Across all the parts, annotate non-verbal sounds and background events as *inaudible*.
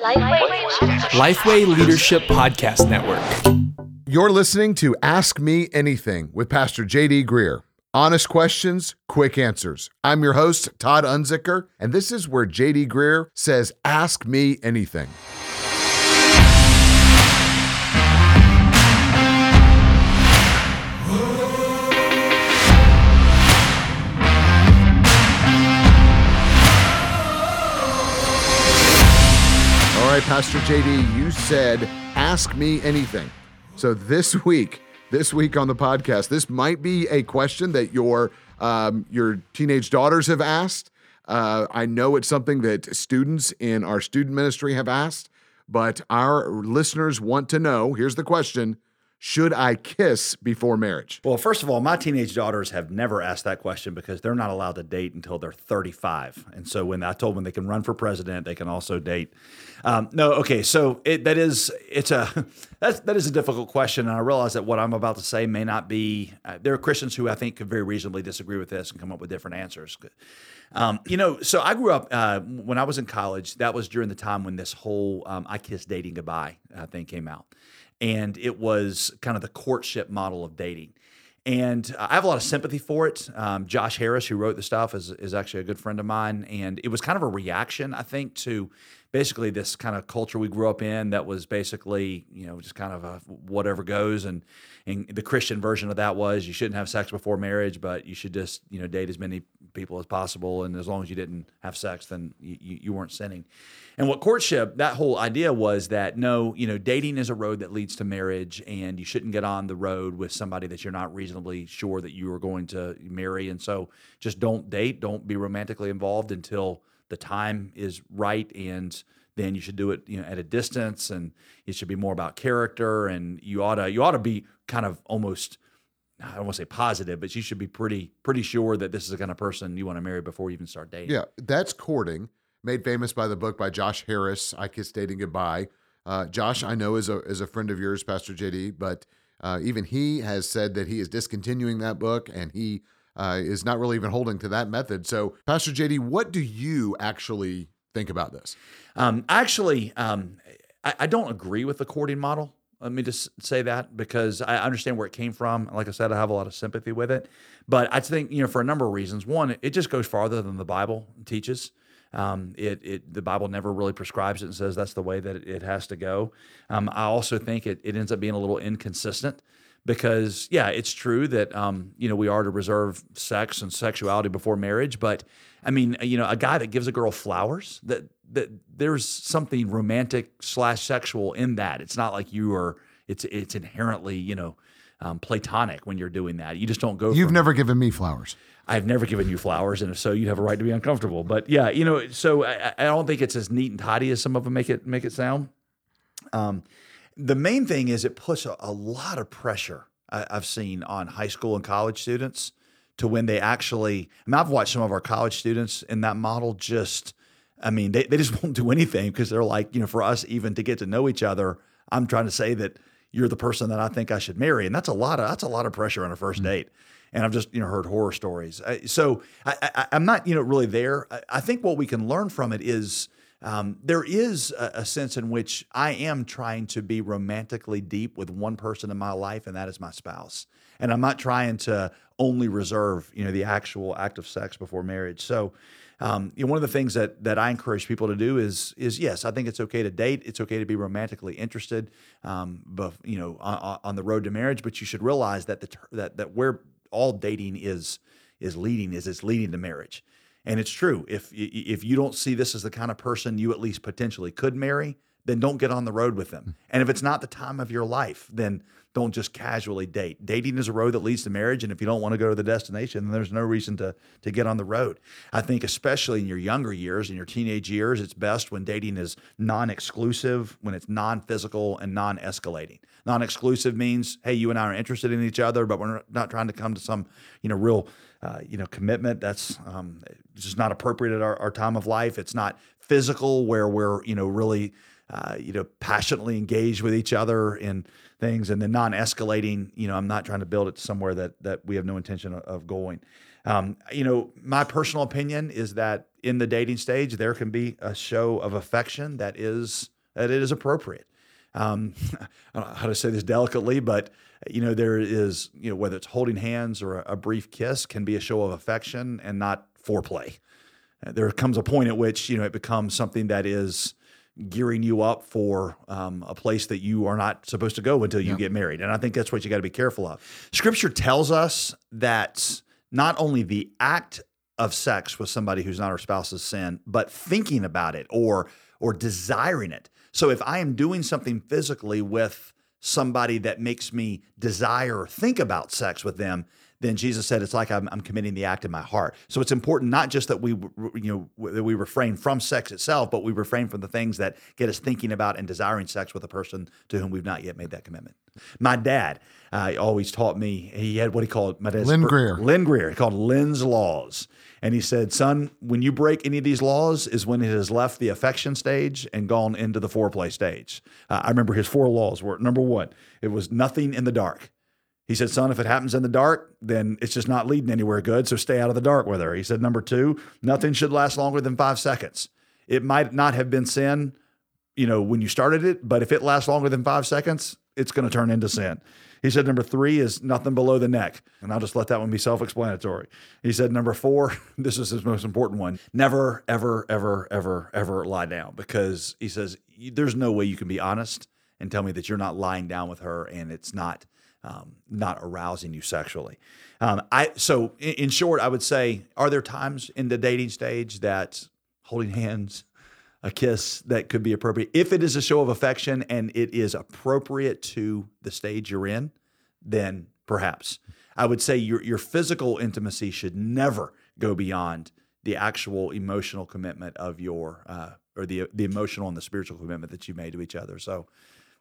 Lifeway Leadership Podcast Network. You're listening to Ask Me Anything with Pastor JD Greear. Honest questions, quick answers. I'm your host, Todd Unzicker, and this is where JD Greear says, Ask Me Anything. JD, you said, Ask Me Anything. So this week, this week on the podcast, this might be a question that your um, your teenage daughters have asked. Uh, I know it's something that students in our student ministry have asked, but our listeners want to know. Here's the question: Should I kiss before marriage? Well, first of all, my teenage daughters have never asked that question because they're not allowed to date until they're 35. And so when I told them they can run for president, they can also date. Um, no, okay, so it, that is it's a *laughs* that's, that is a difficult question, and I realize that what I'm about to say may not be. Uh, there are Christians who I think could very reasonably disagree with this and come up with different answers. Um, you know, so I grew up uh, when I was in college. That was during the time when this whole um, "I kiss dating goodbye" uh, thing came out and it was kind of the courtship model of dating. And I have a lot of sympathy for it. Um, Josh Harris, who wrote the stuff, is, is actually a good friend of mine. And it was kind of a reaction, I think, to basically this kind of culture we grew up in that was basically, you know, just kind of a whatever goes. And, and the Christian version of that was you shouldn't have sex before marriage, but you should just, you know, date as many people as possible. And as long as you didn't have sex, then you, you weren't sinning. And what courtship, that whole idea was that no, you know, dating is a road that leads to marriage, and you shouldn't get on the road with somebody that you're not reasonably sure that you are going to marry. And so just don't date, don't be romantically involved until the time is right and then you should do it you know at a distance and it should be more about character and you ought to you ought to be kind of almost I don't want to say positive, but you should be pretty pretty sure that this is the kind of person you want to marry before you even start dating. Yeah, that's courting, made famous by the book by Josh Harris, "I Kiss Dating Goodbye." Uh, Josh, I know is a is a friend of yours, Pastor JD, but uh, even he has said that he is discontinuing that book and he uh, is not really even holding to that method. So, Pastor JD, what do you actually think about this? Um, actually, um, I, I don't agree with the courting model. Let me just say that because I understand where it came from. Like I said, I have a lot of sympathy with it. But I think, you know, for a number of reasons. One, it just goes farther than the Bible teaches. Um, it, it, the Bible never really prescribes it and says that's the way that it has to go. Um, I also think it, it ends up being a little inconsistent because, yeah, it's true that, um, you know, we are to reserve sex and sexuality before marriage. But I mean, you know, a guy that gives a girl flowers, that, that there's something romantic slash sexual in that. It's not like you are, it's, it's inherently, you know, um, platonic when you're doing that. You just don't go. You've from, never given me flowers. I've never given you flowers, and if so, you have a right to be uncomfortable. But yeah, you know, so I, I don't think it's as neat and tidy as some of them make it make it sound. Um, the main thing is it puts a, a lot of pressure I, I've seen on high school and college students to when they actually. I mean, I've watched some of our college students in that model just. I mean, they, they just *laughs* won't do anything because they're like, you know, for us even to get to know each other, I'm trying to say that you're the person that I think I should marry, and that's a lot of that's a lot of pressure on a 1st mm-hmm. date. And I've just you know heard horror stories. I, so I, am not you know really there. I, I, think what we can learn from it is um, there is a, a, sense in which I am trying to be romantically deep with one person in my life, and that is my spouse. And I'm not trying to only reserve you know the actual act of sex before marriage. So um, you know, one of the things that that I encourage people to do is is yes, I think it's okay to date. It's okay to be romantically interested, um, but you know, on, on, the road to marriage. But you should realize that the that that where all dating is is leading is it's leading to marriage, and it's true. If if you don't see this as the kind of person you at least potentially could marry, then don't get on the road with them. Hmm. And if it's not the time of your life, then don't just casually date. Dating is a road that leads to marriage, and if you don't want to go to the destination, then there's no reason to to get on the road. I think, especially in your younger years, in your teenage years, it's best when dating is non-exclusive, when it's non-physical and non-escalating. Non-exclusive means, hey, you and I are interested in each other, but we're not trying to come to some, you know, real, uh, you know, commitment. That's um, just not appropriate at our, our time of life. It's not physical, where we're, you know, really. Uh, you know, passionately engaged with each other in things, and then non-escalating. You know, I'm not trying to build it somewhere that that we have no intention of, going. Um, you know, my personal opinion is that in the dating stage, there can be a show of affection that is that it is appropriate. Um, *laughs* I don't know how to say this delicately, but you know there is you know whether it's holding hands or a, a brief kiss can be a show of affection and not foreplay. Uh, there comes a point at which you know it becomes something that is gearing you up for um, a place that you are not supposed to go until you get married. And I think that's what you got to be careful of. Scripture tells us that not only the act of sex with somebody who's not our spouse is sin, but thinking about it or or desiring it. So if I am doing something physically with somebody that makes me desire or think about sex with them, then Jesus said it's like I'm, I'm, committing the act in my heart. So it's important not just that we you know that we refrain from sex itself, but we refrain from the things that get us thinking about and desiring sex with a person to whom we've not yet made that commitment. My dad uh, always taught me. He had what he called my dad's Lynn Greear. Lynn Greear. He called Lynn's laws. And he said, son, when you break any of these laws is when it has left the affection stage and gone into the foreplay stage. Uh, I remember his four laws were number one, it was nothing in the dark. He said, son, if it happens in the dark, then it's just not leading anywhere good. So stay out of the dark with her. He said, number two, nothing should last longer than five seconds. It might not have been sin, you know, when you started it, but if it lasts longer than five seconds, it's going to turn into sin. He said number three is nothing below the neck. And I'll just let that one be self explanatory. He said number four, *laughs* this is his most important one never, ever, ever, ever, ever lie down because he says there's no way you can be honest and tell me that you're not lying down with her and it's not um, not arousing you sexually. Um, I so in, in, short, I would say, are there times in the dating stage that holding hands, a kiss that could be appropriate if it is a show of affection and it is appropriate to the stage you're in? Then perhaps I would say your your physical intimacy should never go beyond the actual emotional commitment of your uh, or the the emotional and the spiritual commitment that you made to each other. So,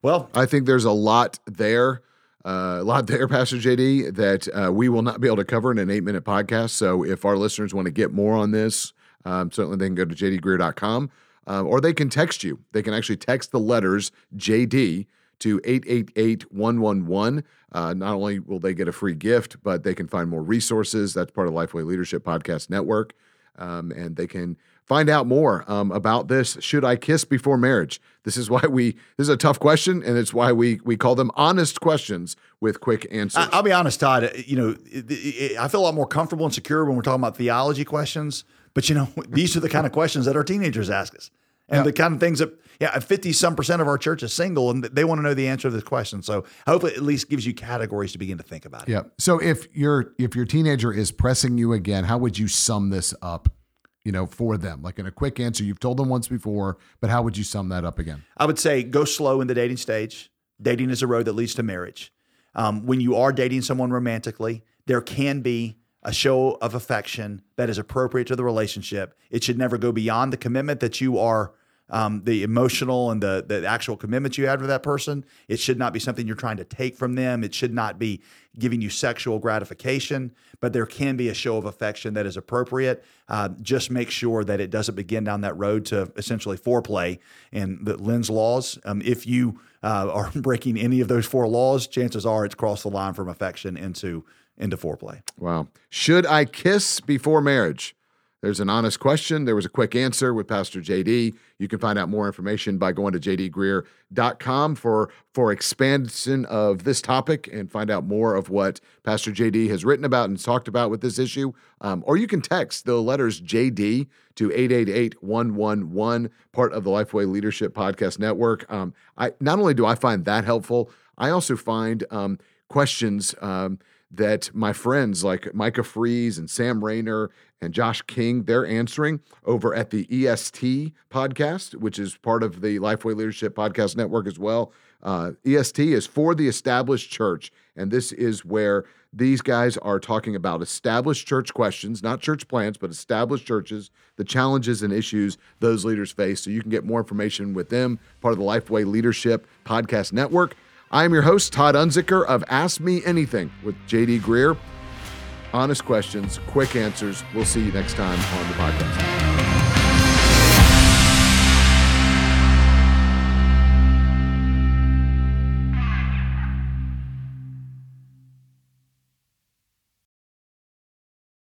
well, I think there's a lot there a lot there, *laughs* Pastor JD, that uh, we will not be able to cover in an eight minute podcast. So if our listeners want to get more on this, um, certainly they can go to jdgreear.com um, or they can text you. They can actually text the letters JD to 888 111. Uh, not only will they get a free gift, but they can find more resources. That's part of Lifeway Leadership Podcast Network. Um, and they can find out more um, about this. Should I kiss before marriage? This is why we. This is a tough question, and it's why we we call them honest questions with quick answers. I, will be honest, Todd. You know, it, it, I feel a lot more comfortable and secure when we're talking about theology questions. But you know, *laughs* these are the kind of questions that our teenagers ask us, and yeah. the kind of things that yeah, fifty some percent of our church is single, and they want to know the answer to this question. So hopefully it at least gives you categories to begin to think about. It. Yeah. So if your if your teenager is pressing you again, how would you sum this up you know, for them? Like in a quick answer, you've told them once before, but how would you sum that up again? I would say go slow in the dating stage. Dating is a road that leads to marriage. Um, when you are dating someone romantically, there can be a show of affection that is appropriate to the relationship. It should never go beyond the commitment that you are um, the emotional and the the actual commitment you have with that person. It should not be something you're trying to take from them. It should not be giving you sexual gratification. But there can be a show of affection that is appropriate. Uh, just make sure that it doesn't begin down that road to essentially foreplay and the Lynn's laws. Um, if you uh, are *laughs* breaking any of those four laws, chances are it's crossed the line from affection into into foreplay. Wow. Should I kiss before marriage? There's an honest question. There was a quick answer with Pastor JD. You can find out more information by going to jdgreear.com for for expansion of this topic and find out more of what Pastor JD has written about and talked about with this issue. Um, or you can text the letters JD to 888-111, part of the Lifeway Leadership Podcast Network. Um, I not only do I find that helpful, I also find um, questions um, that my friends like Micah Fries and Sam Rainer and Josh King, they're answering over at the EST podcast, which is part of the Lifeway Leadership Podcast Network as well. Uh, EST is for the established church. And this is where these guys are talking about established church questions, not church plants, but established churches, the challenges and issues those leaders face. So you can get more information with them, part of the Lifeway Leadership Podcast Network. I am your host, Todd Unzicker of Ask Me Anything with JD Greear. honest questions, quick answers. We'll see you next time on the podcast.